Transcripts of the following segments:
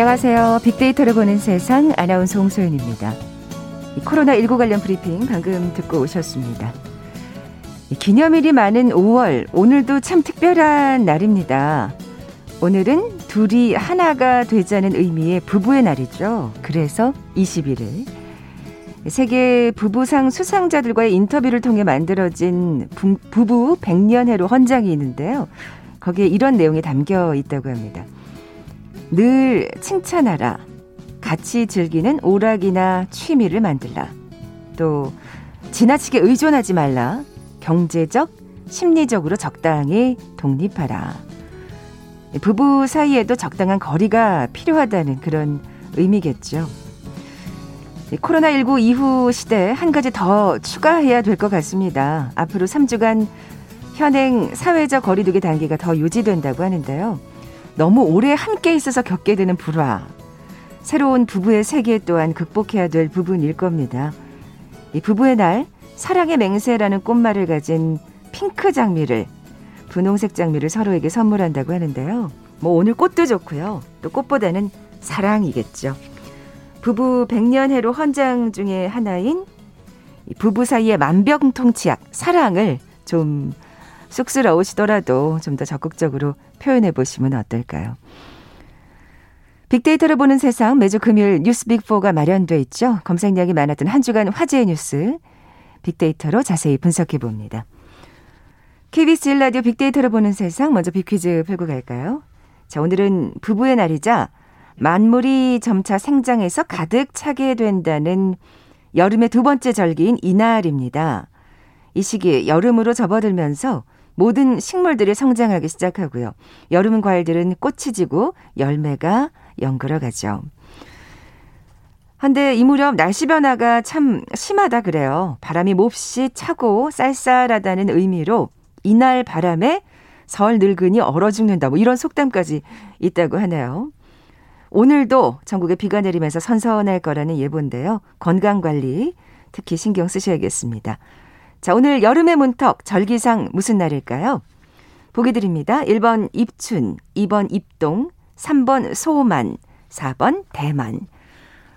안녕하세요. 빅데이터를 보는 세상 아나운서 홍소연입니다. 코로나19 관련 브리핑 방금 듣고 오셨습니다. 기념일이 많은 5월, 오늘도 참 특별한 날입니다. 오늘은 둘이 하나가 되자는 의미의 부부의 날이죠. 그래서 21일. 세계 부부상 수상자들과의 인터뷰를 통해 만들어진 부부 100년해로 헌장이 있는데요. 거기에 이런 내용이 담겨 있다고 합니다. 늘 칭찬하라. 같이 즐기는 오락이나 취미를 만들라. 또 지나치게 의존하지 말라. 경제적, 심리적으로 적당히 독립하라. 부부 사이에도 적당한 거리가 필요하다는 그런 의미겠죠. 코로나19 이후 시대 한 가지 더 추가해야 될 것 같습니다. 앞으로 3주간 현행 사회적 거리두기 단계가 더 유지된다고 하는데요. 너무 오래 함께 있어서 겪게 되는 불화. 새로운 부부의 세계 또한 극복해야 될 부분일 겁니다. 이 부부의 날, 사랑의 맹세라는 꽃말을 가진 핑크 장미를, 분홍색 장미를 서로에게 선물한다고 하는데요. 뭐 오늘 꽃도 좋고요. 또 꽃보다는 사랑이겠죠. 부부 백년 해로 헌장 중에 하나인 부부 사이의 만병통치약, 사랑을 좀 쑥스러우시더라도 좀 더 적극적으로 표현해 보시면 어떨까요? 빅데이터를 보는 세상 매주 금요일 뉴스 빅4가 마련돼 있죠. 검색량이 많았던 한 주간 화제의 뉴스 빅데이터로 자세히 분석해 봅니다. KBS 1라디오 빅데이터를 보는 세상 먼저 빅퀴즈 풀고 갈까요? 자, 오늘은 부부의 날이자 만물이 점차 생장해서 가득 차게 된다는 여름의 두 번째 절기인 이날입니다. 이 시기에 여름으로 접어들면서 모든 식물들이 성장하기 시작하고요. 여름 과일들은 꽃이 지고 열매가 연그러가죠. 한데 이 무렵 날씨 변화가 참 심하다 그래요. 바람이 몹시 차고 쌀쌀하다는 의미로 이날 바람에 설 늙은이 얼어 죽는다. 뭐 이런 속담까지 있다고 하네요. 오늘도 전국에 비가 내리면서 선선할 거라는 예보인데요. 건강 관리 특히 신경 쓰셔야겠습니다. 자, 오늘 여름의 문턱 절기상 무슨 날일까요? 보기 드립니다. 1번 입춘, 2번 입동, 3번 소만, 4번 대만.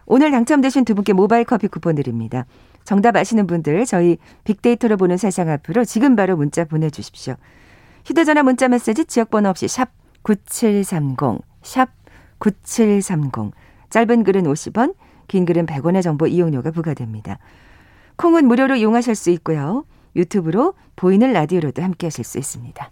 오늘 당첨되신 두 분께 모바일 커피 쿠폰 드립니다. 정답 아시는 분들 저희 빅데이터로 보는 세상 앞으로 지금 바로 문자 보내주십시오. 휴대전화 문자 메시지 지역번호 없이 샵 9730, 샵 9730. 짧은 글은 50원, 긴 글은 100원의 정보 이용료가 부과됩니다. 콩은 무료로 이용하실 수 있고요. 유튜브로 보이는 라디오로도 함께 하실 수 있습니다.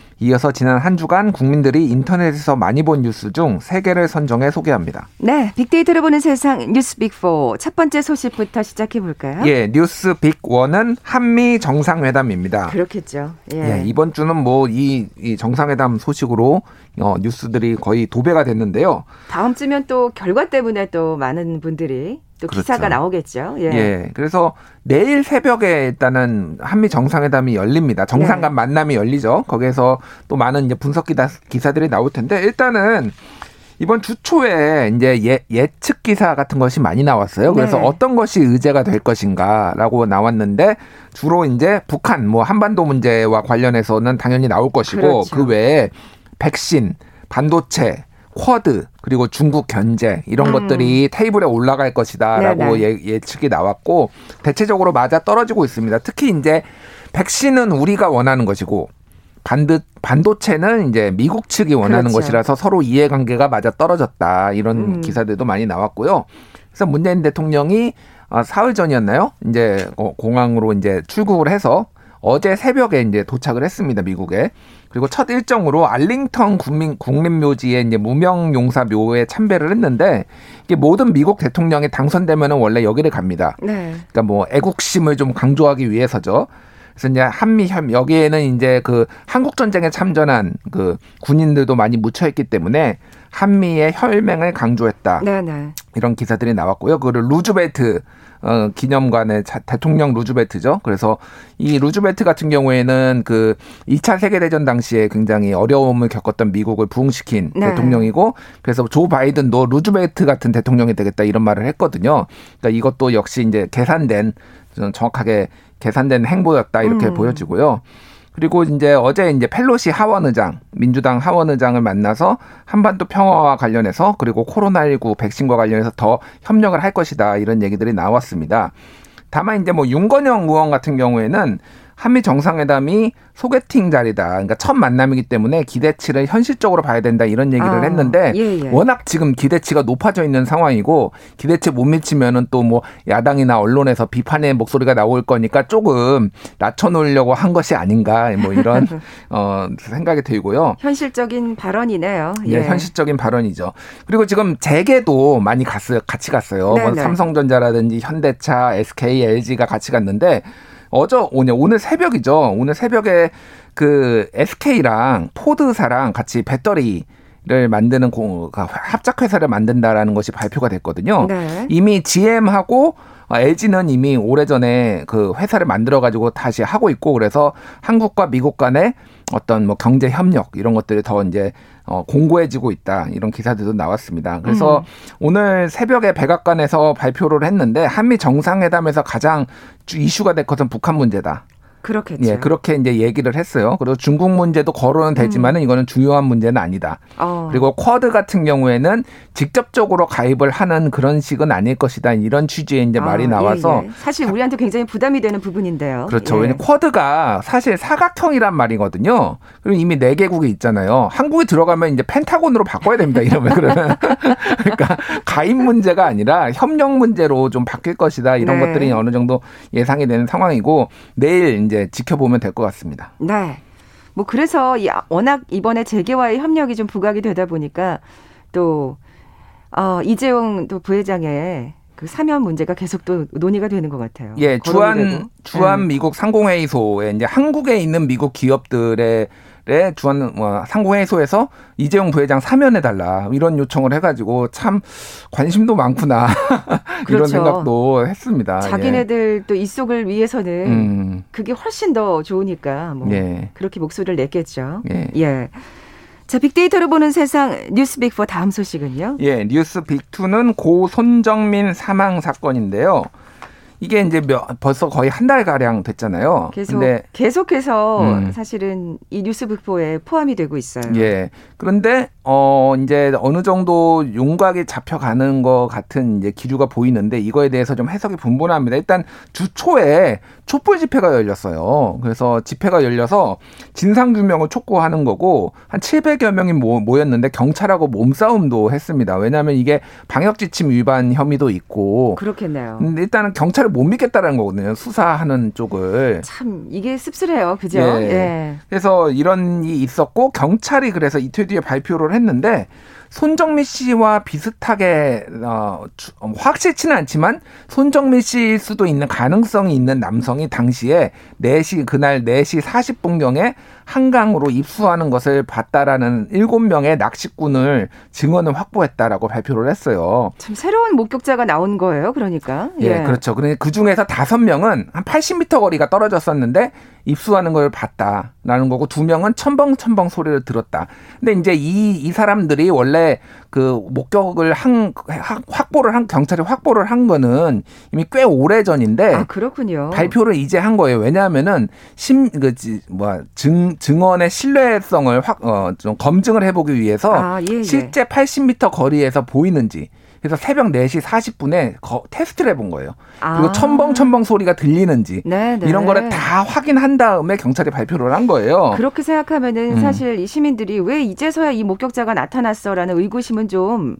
이어서 지난 한 주간 국민들이 인터넷에서 많이 본 뉴스 중 3개를 선정해 소개합니다. 네, 빅데이터를 보는 세상 뉴스 빅4 첫 번째 소식부터 시작해 볼까요? 예, 뉴스 빅1은 한미 정상회담입니다. 그렇겠죠. 예, 예 이번 주는 뭐이 이 정상회담 소식으로 어, 뉴스들이 거의 도배가 됐는데요. 다음 주면 또 결과 때문에 또 많은 분들이 또 그렇죠. 기사가 나오겠죠. 예. 예. 그래서 내일 새벽에 일단은 한미 정상회담이 열립니다. 정상 간 네. 만남이 열리죠. 거기에서 또 많은 이제 분석 기사들이 나올 텐데 일단은 이번 주 초에 이제 예, 예측 기사 같은 것이 많이 나왔어요. 그래서 네. 어떤 것이 의제가 될 것인가라고 나왔는데 주로 이제 북한 뭐 한반도 문제와 관련해서는 당연히 나올 것이고 그렇죠. 그 외에 백신, 반도체, 쿼드 그리고 중국 견제 이런 음. 것들이 테이블에 올라갈 것이다라고 예, 예측이 나왔고 대체적으로 맞아 떨어지고 있습니다. 특히 이제 백신은 우리가 원하는 것이고 반드, 반도체는 이제 미국 측이 원하는 그렇죠. 것이라서 서로 이해관계가 맞아 떨어졌다 이런 음. 기사들도 많이 나왔고요. 그래서 문재인 대통령이 어, 사흘 전이었나요? 이제 어, 공항으로 이제 출국을 해서 어제 새벽에 이제 도착을 했습니다 미국에. 그리고 첫 일정으로 알링턴 국민 국립묘지에 이제 무명 용사 묘에 참배를 했는데 이게 모든 미국 대통령이 당선되면은 원래 여기를 갑니다. 네. 그러니까 뭐 애국심을 좀 강조하기 위해서죠. 그래서 이제 한미 협 여기에는 이제 그 한국 전쟁에 참전한 그 군인들도 많이 묻혀 있기 때문에 한미의 혈맹을 강조했다. 네네. 네. 이런 기사들이 나왔고요. 그를 루즈벨트 어, 기념관의 자, 대통령 루즈벨트죠. 그래서 이 루즈벨트 같은 경우에는 그 2차 세계대전 당시에 굉장히 어려움을 겪었던 미국을 부흥시킨 네. 대통령이고 그래서 조 바이든도 루즈벨트 같은 대통령이 되겠다 이런 말을 했거든요. 그러니까 이것도 역시 이제 계산된 정확하게 계산된 행보였다 이렇게 음. 보여지고요. 그리고 이제 어제 이제 펠로시 하원 의장, 민주당 하원 의장을 만나서 한반도 평화와 관련해서 그리고 코로나19 백신과 관련해서 더 협력을 할 것이다 이런 얘기들이 나왔습니다. 다만 이제 뭐 윤건영 의원 같은 경우에는 한미 정상회담이 소개팅 자리다. 그러니까 첫 만남이기 때문에 기대치를 현실적으로 봐야 된다 이런 얘기를 아, 했는데 예, 예. 워낙 지금 기대치가 높아져 있는 상황이고 기대치 못 미치면은 또 뭐 야당이나 언론에서 비판의 목소리가 나올 거니까 조금 낮춰놓으려고 한 것이 아닌가 뭐 이런 어 생각이 들고요. 현실적인 발언이네요. 예. 예, 현실적인 발언이죠. 그리고 지금 재계도 많이 갔어요. 같이 갔어요. 뭐 삼성전자라든지 현대차, SK, LG가 같이 갔는데 어저 오늘 오늘 새벽이죠. 오늘 새벽에 그 SK랑 포드사랑 같이 배터리 를 만드는 공, 그러니까 합작 회사를 만든다라는 것이 발표가 됐거든요. 네. 이미 GM하고 LG는 이미 오래전에 그 회사를 만들어 가지고 다시 하고 있고 그래서 한국과 미국 간의 어떤 뭐 경제 협력 이런 것들이 더 이제 어 공고해지고 있다 이런 기사들도 나왔습니다. 그래서 음. 오늘 새벽에 백악관에서 발표를 했는데 한미 정상회담에서 가장 이슈가 될 것은 북한 문제다. 그렇겠죠. 예, 그렇게 이제 얘기를 했어요. 그리고 중국 문제도 거론은 되지만은 음. 이거는 중요한 문제는 아니다. 어. 그리고 쿼드 같은 경우에는 직접적으로 가입을 하는 그런 식은 아닐 것이다. 이런 취지의 이제 아, 말이 나와서 예, 예. 사실 우리한테 굉장히 부담이 되는 부분인데요. 그렇죠. 예. 왜냐 쿼드가 사실 사각형이란 말이거든요. 그리고 이미 네 개국이 있잖아요. 한국이 들어가면 이제 펜타곤으로 바꿔야 됩니다. 이러면 그러면 그러니까 가입 문제가 아니라 협력 문제로 좀 바뀔 것이다. 이런 네. 것들이 어느 정도 예상이 되는 상황이고 내일 이제 지켜보면 될 것 같습니다. 네. 뭐 그래서 워낙 이번에 재계와의 협력이 좀 부각이 되다 보니까 또 어, 이재용 또 부회장의 그 사면 문제가 계속 또 논의가 되는 것 같아요. 예, 주한 주한 네. 미국 상공회의소에 이제 한국에 있는 미국 기업들의 의 주한 뭐 상공회의소에서 이재용 부회장 사면해 달라 이런 요청을 해가지고 참 관심도 많구나 그렇죠. 이런 생각도 했습니다. 자기네들 예. 또 이속을 위해서는 음. 그게 훨씬 더 좋으니까 뭐 예. 그렇게 목소리를 냈겠죠. 예. 예. 자, 빅데이터로 보는 세상 뉴스 빅4 다음 소식은요? 예, 뉴스 빅2는 고 손정민 사망 사건인데요. 이게 이제 몇, 벌써 거의 한 달 가량 됐잖아요. 계속 근데 계속해서 음. 사실은 이 뉴스 북포에 포함이 되고 있어요. 예. 그런데 어 이제 어느 정도 윤곽이 잡혀가는 것 같은 이제 기류가 보이는데 이거에 대해서 좀 해석이 분분합니다. 일단 주 초에 촛불 집회가 열렸어요. 그래서 집회가 열려서 진상 규명을 촉구하는 거고 한 700여 명이 모였는데 경찰하고 몸싸움도 했습니다. 왜냐하면 이게 방역 지침 위반 혐의도 있고 그렇겠네요. 근데 일단은 경찰을 못 믿겠다는 거거든요. 수사하는 쪽을. 참 이게 씁쓸해요. 그죠? 예. 예. 그래서 이런 이 있었고 경찰이 그래서 이틀 뒤에 발표를 했는데 손정미 씨와 비슷하게 어, 확실치는 않지만 손정미 씨일 수도 있는 가능성이 있는 남성이 당시에 4시 그날 4시 40분경에 한강으로 입수하는 것을 봤다라는 7명의 낚시꾼을 증언을 확보했다라고 발표를 했어요. 참 새로운 목격자가 나온 거예요. 그러니까. 예, 예 그렇죠. 그러니 그 중에서 5명은 한 80m 거리가 떨어졌었는데 입수하는 걸 봤다라는 거고 두 명은 첨벙첨벙 소리를 들었다. 근데 이제 이 이 사람들이 원래 그 목격을 한 확보를 한 경찰이 확보를 한 거는 이미 꽤 오래 전인데 아, 그렇군요. 발표를 이제 한 거예요. 왜냐하면은 심그뭐 증 증언의 신뢰성을 확 어 좀 검증을 해보기 위해서 아, 예, 예. 실제 80m 거리에서 보이는지 그래서 새벽 4시 40분에 거, 테스트를 해본 거예요. 그리고 아. 첨벙첨벙 소리가 들리는지 네네. 네. 이런 거를 다 확인한 다음에 경찰이 발표를 한 거예요. 그렇게 생각하면은 음. 사실 이 시민들이 왜 이제서야 이 목격자가 나타났어라는 의구심은 좀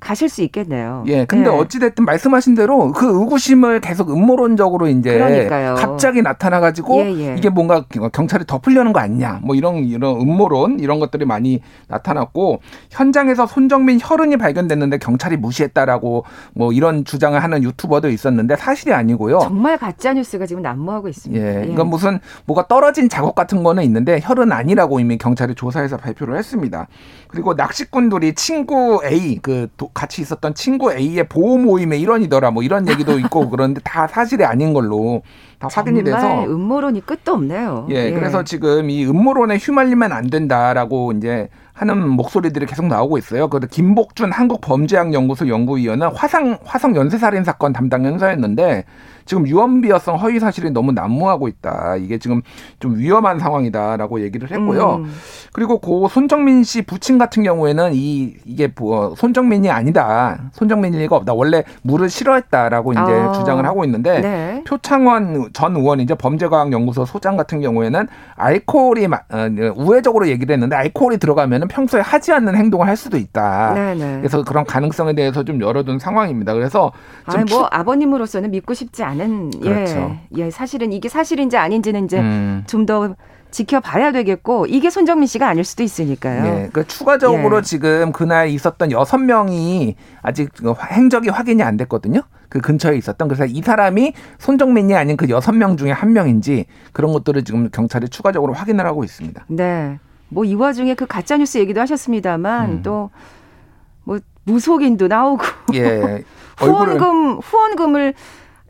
가실 수 있겠네요. 예, 근데 네. 어찌됐든 말씀하신 대로 그 의구심을 계속 음모론적으로 이제 그러니까요. 갑자기 나타나가지고 예, 예. 이게 뭔가 경찰이 덮으려는 거 아니냐, 뭐 이런 이런 음모론 이런 것들이 많이 나타났고 현장에서 손정민 혈흔이 발견됐는데 경찰이 무시했다라고 뭐 이런 주장을 하는 유튜버도 있었는데 사실이 아니고요. 정말 가짜 뉴스가 지금 난무하고 있습니다. 예, 이건 무슨 뭐가 떨어진 작업 같은 거는 있는데 혈은 아니라고 이미 경찰이 조사해서 발표를 했습니다. 그리고 낚시꾼들이 친구 A 그 도- 같이 있었던 친구 A의 보호 모임의 일원이더라 뭐 이런 얘기도 있고 그런데 다 사실이 아닌 걸로 다 확인이 정말 돼서 음모론이 끝도 없네요. 예, 그래서 지금 이 음모론에 휘말리면 안 된다라고 이제 하는 목소리들이 계속 나오고 있어요. 그 김복준 한국범죄학연구소 연구위원은 화상 화성 연쇄살인 사건 담당 형사였는데 지금 유언비어성 허위 사실이 너무 난무하고 있다. 이게 지금 좀 위험한 상황이다라고 얘기를 했고요. 음. 그리고 고 손정민 씨 부친 같은 경우에는 이 이게 뭐 손정민이 아니다. 손정민일 리가 없다. 원래 물을 싫어했다라고 이제 아. 주장을 하고 있는데 네. 표창원 전 의원이죠 범죄과학연구소 소장 같은 경우에는 알코올이 마- 어, 우회적으로 얘기를 했는데 알코올이 들어가면은 평소에 하지 않는 행동을 할 수도 있다. 네네. 그래서 그런 가능성에 대해서 좀 열어둔 상황입니다. 그래서 아니 좀뭐 아버님으로서는 믿고 싶지 않은 그렇죠. 예, 예 사실은 이게 사실인지 아닌지는 이제 음. 좀더 지켜봐야 되겠고 이게 손정민 씨가 아닐 수도 있으니까요. 네, 그 추가적으로 예. 지금 그날 있었던 여섯 명이 아직 그 행적이 확인이 안 됐거든요. 그 근처에 있었던 그래서 이 사람이 손정민이 아닌 그 여섯 명 중에 한 명인지 그런 것들을 지금 경찰이 추가적으로 확인을 하고 있습니다. 네. 뭐 이 와중에 그 가짜 뉴스 얘기도 하셨습니다만 음. 또뭐 무속인도 나오고 예, 후원금 후원금을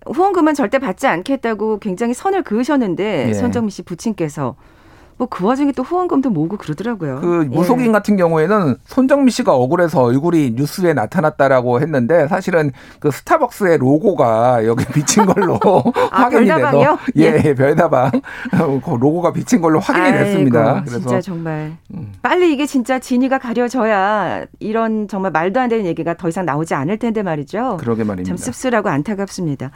후원금은 절대 받지 않겠다고 굉장히 선을 그으셨는데 예. 손정민 씨 부친께서 뭐 그 와중에 또 후원금도 모으고 그러더라고요. 그 예. 무속인 같은 경우에는 손정미 씨가 억울해서 얼굴이 뉴스에 나타났다라고 했는데 사실은 그 스타벅스의 로고가 여기 비친 걸로 아, 확인이 돼서 별다방이요? 예, 별다방 그 로고가 비친 걸로 확인이 아이고, 됐습니다. 그래서 진짜 정말 음. 빨리 이게 진짜 진위가 가려져야 이런 정말 말도 안 되는 얘기가 더 이상 나오지 않을 텐데 말이죠. 그러게 말입니다. 참 씁쓸하고 안타깝습니다.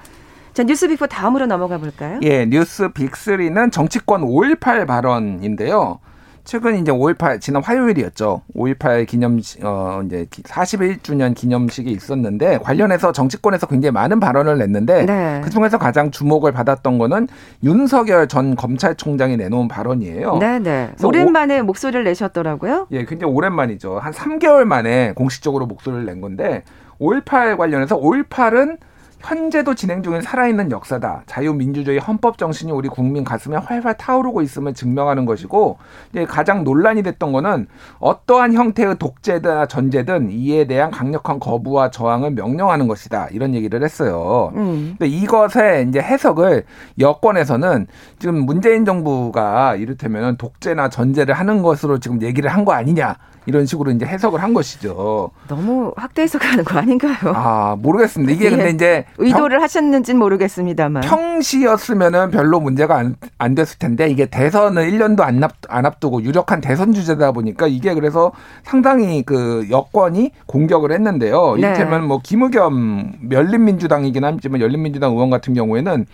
자 뉴스 빅4 다음으로 넘어가 볼까요? 예, 뉴스 빅3는 정치권 5.18 발언인데요. 최근 이제 5.18 지난 화요일이었죠. 5.18 기념 어 이제 41주년 기념식이 있었는데 관련해서 정치권에서 굉장히 많은 발언을 냈는데 네. 그 중에서 가장 주목을 받았던 거는 윤석열 전 검찰총장이 내놓은 발언이에요. 네네. 그래서 오랜만에 목소리를 내셨더라고요. 예, 굉장히 오랜만이죠. 한 3개월 만에 공식적으로 목소리를 낸 건데 5.18 관련해서 5.18은 현재도 진행 중인 살아있는 역사다. 자유민주주의 헌법 정신이 우리 국민 가슴에 활활 타오르고 있음을 증명하는 것이고 이제 가장 논란이 됐던 거는 어떠한 형태의 독재나 전제든 이에 대한 강력한 거부와 저항을 명령하는 것이다. 이런 얘기를 했어요. 음. 근데 이것의 이제 해석을 여권에서는 지금 문재인 정부가 이를테면 독재나 전제를 하는 것으로 지금 얘기를 한 거 아니냐 이런 식으로 이제 해석을 한 것이죠. 너무 확대 해석하는 거 아닌가요? 아 모르겠습니다. 이게 근데 예. 이제 의도를 하셨는지는 모르겠습니다만. 평, 시였으면은 별로 문제가 안, 안 됐을 텐데 이게 대선을 1년도 안, 앞, 안 앞두고 유력한 대선 주제다 보니까 이게 그래서 상당히 그 여권이 공격을 했는데요. 네. 이를테면 뭐 김의겸 열린민주당이긴 하지만 열린민주당 의원 같은 경우에는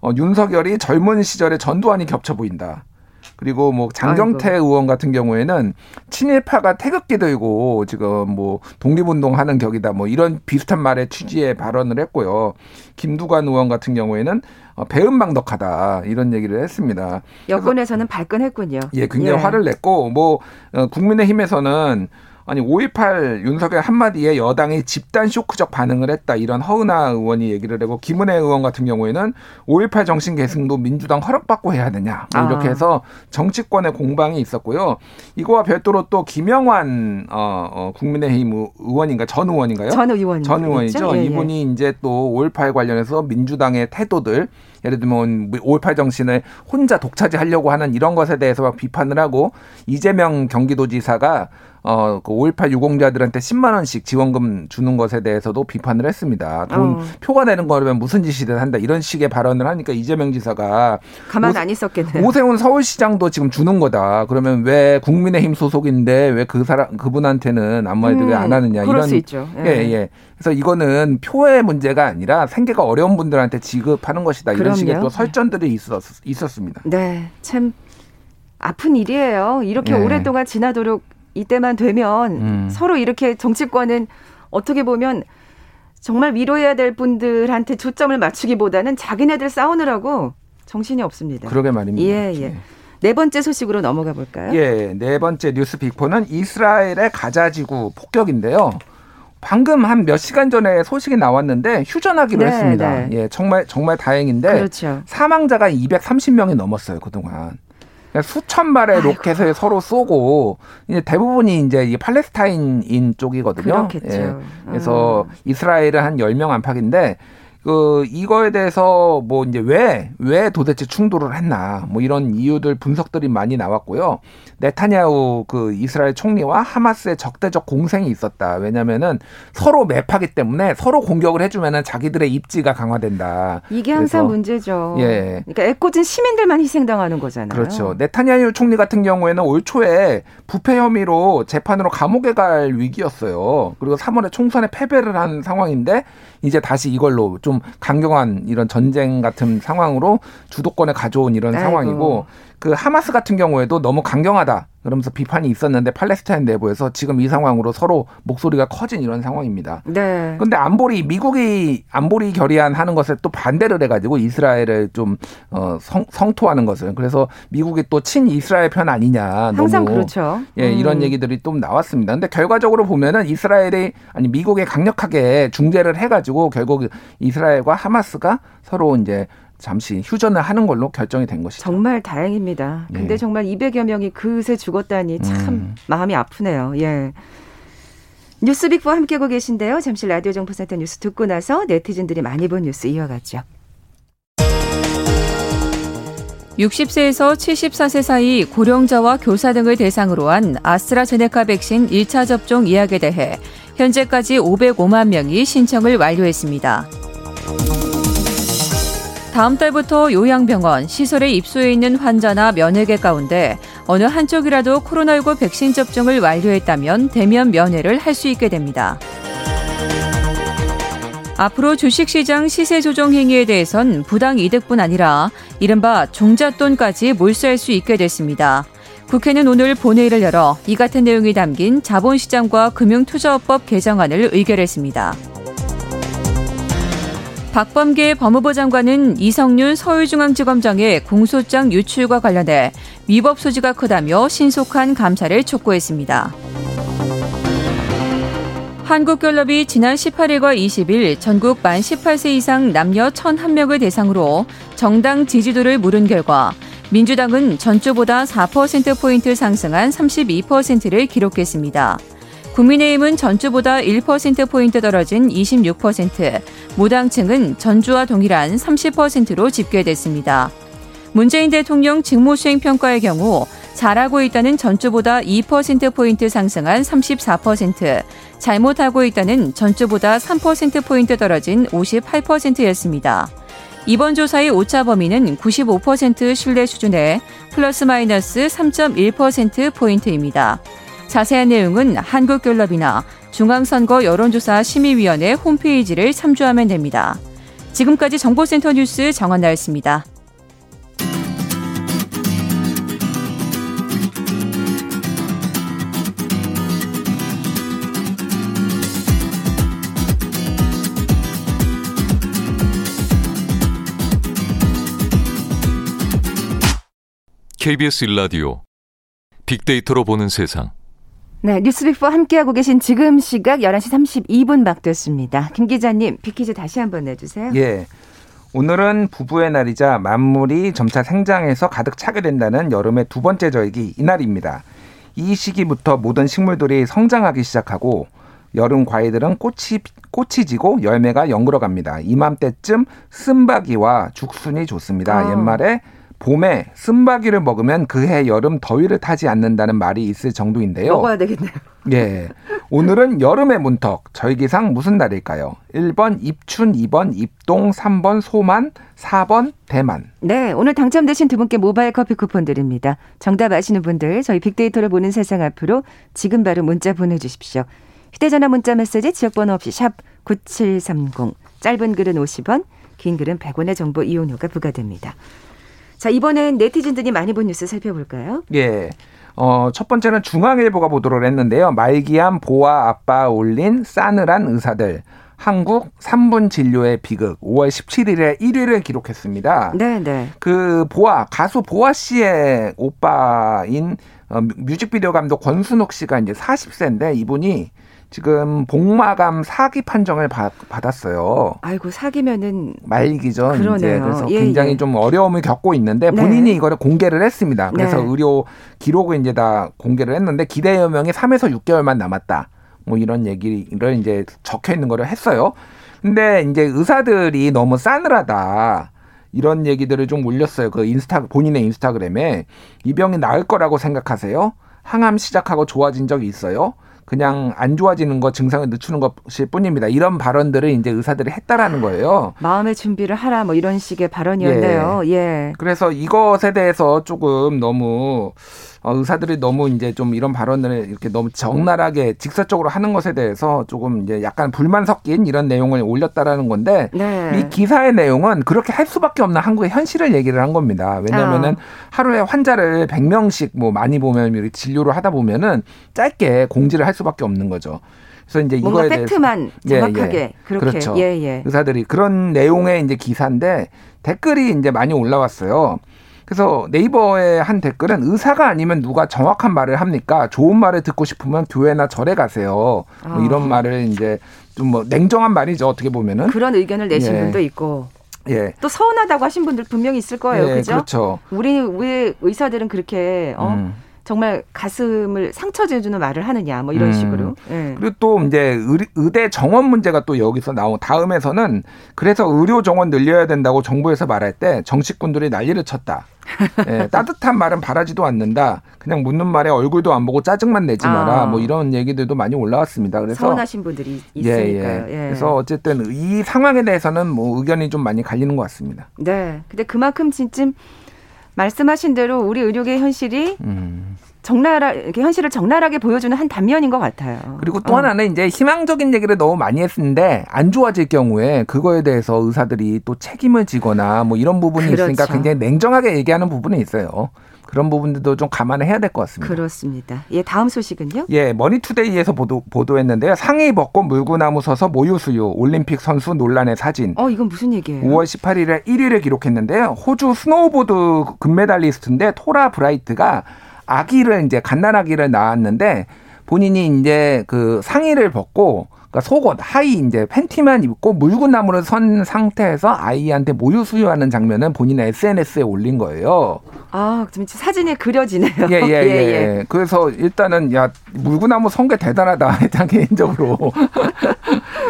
어, 윤석열이 젊은 시절에 전두환이 겹쳐 보인다. 그리고 뭐 장경태 의원 같은 경우에는 친일파가 태극기 들고 지금 뭐 독립운동하는 격이다 뭐 이런 비슷한 말의 취지의 발언을 했고요. 김두관 의원 같은 경우에는 어, 배은망덕하다 이런 얘기를 했습니다. 여권에서는 발끈했군요. 예, 굉장히 화를 냈고 뭐 어, 국민의힘에서는 아니 5.18 윤석열 한마디에 여당이 집단 쇼크적 반응을 했다 이런 허은하 의원이 얘기를 하고 김은혜 의원 같은 경우에는 5.18 정신 계승도 민주당 허락받고 해야 되냐 뭐 이렇게 아. 해서 정치권의 공방이 있었고요. 이거와 별도로 또 김영환 어, 어, 국민의힘 의- 의원인가 전 의원인가요? 전 의원. 전 의원이죠. 예, 예. 이분이 이제 또 5.18 관련해서 민주당의 태도들 예를 들면 5.18 정신을 혼자 독차지하려고 하는 이런 것에 대해서 막 비판을 하고 이재명 경기도지사가 어, 그 5.18 유공자들한테 10만 원씩 지원금 주는 것에 대해서도 비판을 했습니다. 돈 어. 표가 내는 거라면 무슨 짓이든 한다 이런 식의 발언을 하니까 이재명 지사가 가만 오- 안 있었겠네요. 오세훈 서울시장도 지금 주는 거다. 그러면 왜 국민의힘 소속인데 왜 그 사람 그분한테는 아무 말도 음, 왜안 하느냐 이런 수 있죠. 예. 예, 예. 그래서 이거는 표의 문제가 아니라 생계가 어려운 분들한테 지급하는 것이다. 이런 그럼요. 식의 또 설전들이 있었, 있었습니다. 네, 참 아픈 일이에요. 이렇게 예. 오랫동안 지나도록 이때만 되면 음. 서로 이렇게 정치권은 어떻게 보면 정말 위로해야 될 분들한테 초점을 맞추기보다는 자기네들 싸우느라고 정신이 없습니다. 그러게 말입니다. 예, 예. 네 번째 소식으로 넘어가 볼까요? 예, 네 번째 뉴스 빅포는 이스라엘의 가자지구 폭격인데요. 방금 한 몇 시간 전에 소식이 나왔는데 휴전하기로 네, 했습니다. 네. 예, 정말 정말 다행인데 그렇죠. 사망자가 230명이 넘었어요 그동안. 그러니까 수천 발의 아이고. 로켓을 서로 쏘고 이제 대부분이 이제 이 팔레스타인인 쪽이거든요. 그렇겠죠. 예. 그래서 음. 이스라엘은 한 10명 안팎인데 그 이거에 대해서 뭐 이제 왜왜 도대체 충돌을 했나 뭐 이런 이유들 분석들이 많이 나왔고요. 네타냐후 그 이스라엘 총리와 하마스의 적대적 공생이 있었다. 왜냐면은 서로 매파기 때문에 서로 공격을 해주면은 자기들의 입지가 강화된다. 이게 항상 문제죠. 예. 그러니까 애꿎은 시민들만 희생당하는 거잖아요. 그렇죠. 네타냐후 총리 같은 경우에는 올 초에 부패 혐의로 재판으로 감옥에 갈 위기였어요. 그리고 3월에 총선에 패배를 한 상황인데 이제 다시 이걸로 좀 강경한 이런 전쟁 같은 상황으로 주도권에 가져온 이런 아이고. 상황이고 그 하마스 같은 경우에도 너무 강경하다. 그러면서 비판이 있었는데 팔레스타인 내부에서 지금 이 상황으로 서로 목소리가 커진 이런 상황입니다. 네. 근데 안보리 미국이 안보리 결의안 하는 것에 또 반대를 해가지고 이스라엘을 좀 어, 성, 성토하는 것을 그래서 미국이 또 친 이스라엘 편 아니냐. 항상 너무, 그렇죠. 예, 음. 이런 얘기들이 좀 나왔습니다. 근데 결과적으로 보면은 이스라엘이 아니 미국이 강력하게 중재를 해가지고 결국 이스라엘과 하마스가 서로 이제 잠시 휴전을 하는 걸로 결정이 된 것이죠. 정말 다행입니다. 근데 예. 정말 200여 명이 그새 죽었다니 참 음. 마음이 아프네요. 예. 뉴스빅과 함께하고 계신데요. 잠시 라디오 정보센터 뉴스 듣고 나서 네티즌들이 많이 본 뉴스 이어가죠. 60세에서 74세 사이 고령자와 교사 등을 대상으로 한 아스트라제네카 백신 1차 접종 예약에 대해 현재까지 505만 명이 신청을 완료했습니다. 다음 달부터 요양병원, 시설에 입소해 있는 환자나 면회계 가운데 어느 한쪽이라도 코로나19 백신 접종을 완료했다면 대면 면회를 할 수 있게 됩니다. 앞으로 주식시장 시세 조정 행위에 대해선 부당 이득뿐 아니라 이른바 종잣돈까지 몰수할 수 있게 됐습니다. 국회는 오늘 본회의를 열어 이 같은 내용이 담긴 자본시장과 금융투자업법 개정안을 의결했습니다. 박범계 법무부 장관은 이성윤 서울중앙지검장의 공소장 유출과 관련해 위법 소지가 크다며 신속한 감사를 촉구했습니다. 한국갤럽이 지난 18일과 20일 전국 만 18세 이상 남녀 1,001명을 대상으로 정당 지지도를 물은 결과 민주당은 전주보다 4%포인트 상승한 32%를 기록했습니다. 국민의힘은 전주보다 1%포인트 떨어진 26%, 무당층은 전주와 동일한 30%로 집계됐습니다. 문재인 대통령 직무수행 평가의 경우 잘하고 있다는 전주보다 2%포인트 상승한 34%, 잘못하고 있다는 전주보다 3%포인트 떨어진 58%였습니다. 이번 조사의 오차 범위는 95% 신뢰 수준의 플러스 마이너스 3.1%포인트입니다. 자세한 내용은 한국갤럽이나 중앙선거 여론조사 심의위원회 홈페이지를 참조하면 됩니다. 지금까지 정보센터 뉴스 정한나였습니다. KBS 일라디오 빅데이터로 보는 세상. 네, 뉴스빅과 함께하고 계신 지금 시각 11시 32분 막 됐습니다. 김 기자님, 빅퀴즈 다시 한번 내주세요. 예. 오늘은 부부의 날이자 만물이 점차 생장해서 가득 차게 된다는 여름의 두 번째 절기 이날입니다. 이 시기부터 모든 식물들이 성장하기 시작하고 여름 과일들은 꽃이 꽃이 지고 열매가 연그러 갑니다. 이맘때쯤 쓴바귀와 죽순이 좋습니다. 아. 옛말에 봄에 쓴바귀를 먹으면 그해 여름 더위를 타지 않는다는 말이 있을 정도인데요. 먹어야 되겠네요. 예. 오늘은 여름의 문턱, 절기상 무슨 날일까요? 1번 입춘, 2번 입동, 3번 소만, 4번 대만. 네, 오늘 당첨되신 두 분께 모바일 커피 쿠폰 드립니다. 정답 아시는 분들 저희 빅데이터를 보는 세상 앞으로 지금 바로 문자 보내 주십시오. 휴대전화 문자 메시지 지역번호 없이 샵 9730, 짧은 글은 50원, 긴 글은 100원의 정보 이용료가 부과됩니다. 자, 이번엔 네티즌들이 많이 본 뉴스 살펴볼까요? 예. 어, 첫 번째는 중앙일보가 보도를 했는데요. 말기암 보아 아빠 올린 싸늘한 의사들. 한국 3분 진료의 비극 5월 17일에 1위를 기록했습니다. 네, 네. 그 보아 가수 보아 씨의 오빠인 어, 뮤직비디오 감독 권순옥 씨가 이제 40세인데 이분이 지금 복마감 사기 판정을 받, 받았어요. 아이고 사기면은 말기죠. 그러네요. 이제 그래서 예, 굉장히 예. 좀 어려움을 겪고 있는데 네. 본인이 이거를 공개를 했습니다. 그래서 네. 의료 기록을 이제 다 공개를 했는데 기대 여명이 3에서 6개월만 남았다. 뭐 이런 얘기를 이제 적혀 있는 거를 했어요. 근데 이제 의사들이 너무 싸늘하다. 이런 얘기들을 좀 올렸어요. 그 인스타 본인의 인스타그램에 이 병이 나을 거라고 생각하세요? 항암 시작하고 좋아진 적이 있어요? 그냥 안 좋아지는 거 증상을 늦추는 것일 뿐입니다. 이런 발언들을 이제 의사들이 했다라는 거예요. 마음의 준비를 하라 뭐 이런 식의 발언이었네요. 예. 그래서 이것에 대해서 조금 너무 어, 의사들이 너무 이제 좀 이런 발언을 이렇게 너무 적나라하게 직설적으로 하는 것에 대해서 조금 이제 약간 불만 섞인 이런 내용을 올렸다라는 건데 네. 이 기사의 내용은 그렇게 할 수밖에 없는 한국의 현실을 얘기를 한 겁니다. 왜냐하면은 아. 하루에 환자를 100명씩 뭐 많이 보면 이렇게 진료를 하다 보면은 짧게 공지를 할 수밖에 없는 거죠. 그래서 이제 뭔가 이거에 대해서 팩트만 예, 정확하게 예. 그렇게 그렇죠. 예, 예. 의사들이 그런 내용의 이제 기사인데 댓글이 이제 많이 올라왔어요. 그래서 네이버의 한 댓글은 의사가 아니면 누가 정확한 말을 합니까? 좋은 말을 듣고 싶으면 교회나 절에 가세요. 뭐 아. 이런 말을 이제 좀 뭐 냉정한 말이죠. 어떻게 보면은. 그런 의견을 내신 예. 분도 있고 예. 또 서운하다고 하신 분들 분명히 있을 거예요. 예, 그죠? 그렇죠. 우리 우리 의사들은 그렇게 어? 음. 정말 가슴을 상처 주는 말을 하느냐 뭐 이런 음. 식으로. 예. 그리고 또 이제 의, 의대 정원 문제가 또 여기서 나온 다음에서는 그래서 의료 정원 늘려야 된다고 정부에서 말할 때 정치꾼들이 난리를 쳤다. 예, 따뜻한 말은 바라지도 않는다. 그냥 묻는 말에 얼굴도 안 보고 짜증만 내지 마라. 아. 뭐 이런 얘기들도 많이 올라왔습니다. 그래서 서운하신 분들이 예, 있으니까요. 예. 예. 그래서 어쨌든 이 상황에 대해서는 뭐 의견이 좀 많이 갈리는 것 같습니다. 네. 근데 그만큼 진짜 말씀하신 대로 우리 의료계 현실이 음. 적나라 이렇게 현실을 적나라하게 보여주는 한 단면인 것 같아요. 그리고 또 어. 하나는 이제 희망적인 얘기를 너무 많이 했는데 안 좋아질 경우에 그거에 대해서 의사들이 또 책임을 지거나 뭐 이런 부분이 있으니까 그렇죠. 굉장히 냉정하게 얘기하는 부분이 있어요. 그런 부분들도 좀 감안을 해야 될 것 같습니다. 그렇습니다. 예, 다음 소식은요? 예, 머니투데이에서 보도, 보도했는데요. 상의 벗고 물구나무 서서 모유 수유 올림픽 선수 논란의 사진. 어, 이건 무슨 얘기예요? 5월 18일에 1위를 기록했는데요. 호주 스노우보드 금메달리스트인데 토라 브라이트가 아기를 이제 갓난아기를 낳았는데 본인이 이제 그 상의를 벗고 그러니까 속옷 하의 이제 팬티만 입고 물구나무를 선 상태에서 아이한테 모유 수유하는 장면은 본인의 SNS에 올린 거예요. 아, 좀 사진이 그려지네요. 예, 예, 예. 그래서 일단은 야 물구나무 선 게 대단하다 일단 개인적으로.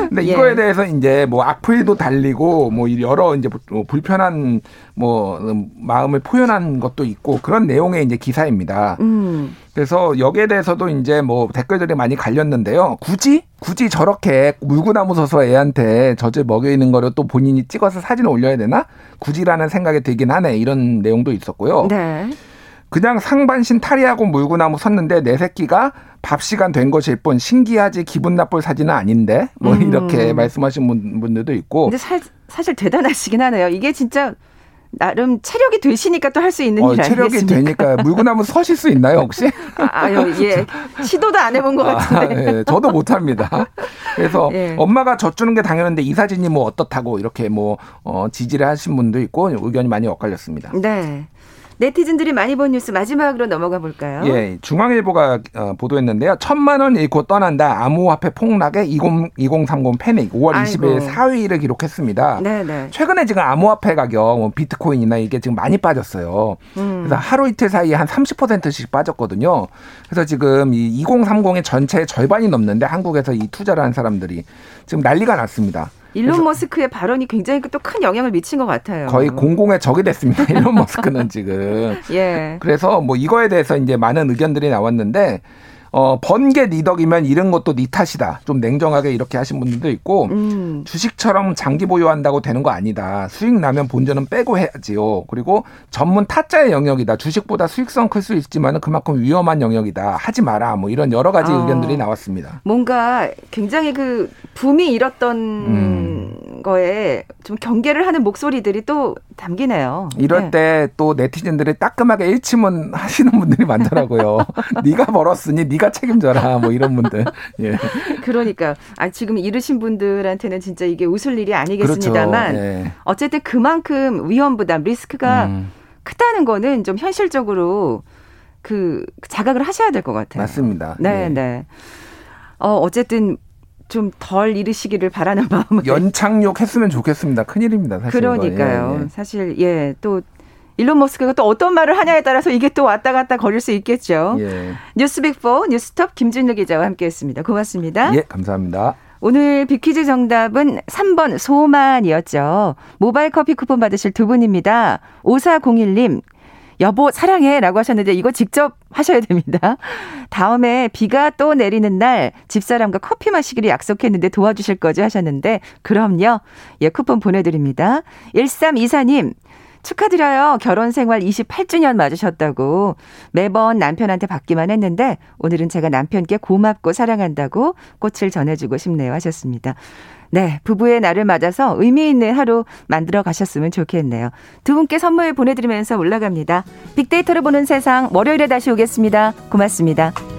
근데 예. 이거에 대해서 이제 뭐 악플도 달리고 뭐 여러 이제 뭐 불편한 뭐 음, 마음을 표현한 것도 있고 그런 내용의 이제 기사입니다. 음. 그래서 여기에 대해서도 이제 뭐 댓글들이 많이 갈렸는데요. 굳이 굳이 저렇게 물구나무 서서 애한테 젖을 먹여 있는 거를 또 본인이 찍어서 사진을 올려야 되나? 굳이라는 생각이 들긴 하네. 이런 내용도 있었고요. 네. 그냥 상반신 탈의하고 물구나무 섰는데 내 새끼가 밥 시간 된 것일 뿐 신기하지 기분 나쁠 사진은 아닌데 뭐 음. 이렇게 말씀하신 분- 분들도 있고 근데 사, 사실 대단하시긴 하네요. 이게 진짜 나름 체력이 되시니까 또 할 수 있는 어, 일 체력이 아니겠습니까? 되니까 물구나무 서실 수 있나요 혹시? 아 유, 예. 시도도 안 해본 것 같은데. 아, 예, 저도 못합니다. 그래서 예. 엄마가 젖 주는 게 당연한데 이 사진이 뭐 어떻다고 이렇게 뭐 어, 지지를 하신 분도 있고 의견이 많이 엇갈렸습니다. 네. 네티즌들이 많이 본 뉴스 마지막으로 넘어가 볼까요? 예, 중앙일보가 어, 보도했는데요. 천만 원 잃고 떠난다. 암호화폐 폭락에 20, 2030 패닉 5월 아이고. 20일 4위를 기록했습니다. 네, 네. 최근에 지금 암호화폐 가격, 뭐 비트코인이나 이게 지금 많이 빠졌어요. 음. 그래서 하루 이틀 사이에 한 30%씩 빠졌거든요. 그래서 지금 이 2030의 전체의 절반이 넘는데 한국에서 이 투자를 한 사람들이 지금 난리가 났습니다. 일론 머스크의 발언이 굉장히 또 큰 영향을 미친 것 같아요. 거의 공공의 적이 됐습니다. 일론 머스크는 지금. 예. 그래서 뭐 이거에 대해서 이제 많은 의견들이 나왔는데 어, 번개 네 덕이면 이런 것도 네 탓이다. 좀 냉정하게 이렇게 하신 분들도 있고 음. 주식처럼 장기 보유한다고 되는 거 아니다. 수익 나면 본전은 빼고 해야지요. 그리고 전문 타짜의 영역이다. 주식보다 수익성 클 수 있지만 그만큼 위험한 영역이다. 하지 마라. 뭐 이런 여러 가지 아. 의견들이 나왔습니다. 뭔가 굉장히 그 붐이 일었던 음. 거에 좀 경계를 하는 목소리들이 또 담기네요. 이럴 네. 때또 네티즌들이 따끔하게 일침은 하시는 분들이 많더라고요. 네가 벌었으니 네가 책임져라 뭐 이런 분들. 예. 그러니까 아 지금 이르신 분들한테는 진짜 이게 웃을 일이 아니겠습니다만 그렇죠. 예. 어쨌든 그만큼 위험 부담 리스크가 음. 크다는 거는 좀 현실적으로 그 자각을 하셔야 될 것 같아요. 맞습니다. 네, 예. 네. 어 어쨌든 좀 덜 이르시기를 바라는 마음을 연착륙 했으면 좋겠습니다. 큰일입니다. 사실 그러니까요. 예, 예. 사실 예, 또 일론 머스크가 또 어떤 말을 하냐에 따라서 이게 또 왔다 갔다 거릴 수 있겠죠. 예. 뉴스빅4 뉴스톱 김준일 기자와 함께했습니다. 고맙습니다. 예, 감사합니다. 오늘 비퀴즈 정답은 3번 소만이었죠. 모바일 커피 쿠폰 받으실 두 분입니다. 5401님, 여보 사랑해 라고 하셨는데 이거 직접 하셔야 됩니다. 다음에 비가 또 내리는 날 집사람과 커피 마시기를 약속했는데 도와주실 거죠 하셨는데 그럼요. 예, 쿠폰 보내드립니다. 1324님 축하드려요. 결혼 생활 28주년 맞으셨다고. 매번 남편한테 받기만 했는데 오늘은 제가 남편께 고맙고 사랑한다고 꽃을 전해주고 싶네요 하셨습니다. 네, 부부의 날을 맞아서 의미 있는 하루 만들어 가셨으면 좋겠네요. 두 분께 선물 보내드리면서 올라갑니다. 빅데이터를 보는 세상 월요일에 다시 오겠습니다. 고맙습니다.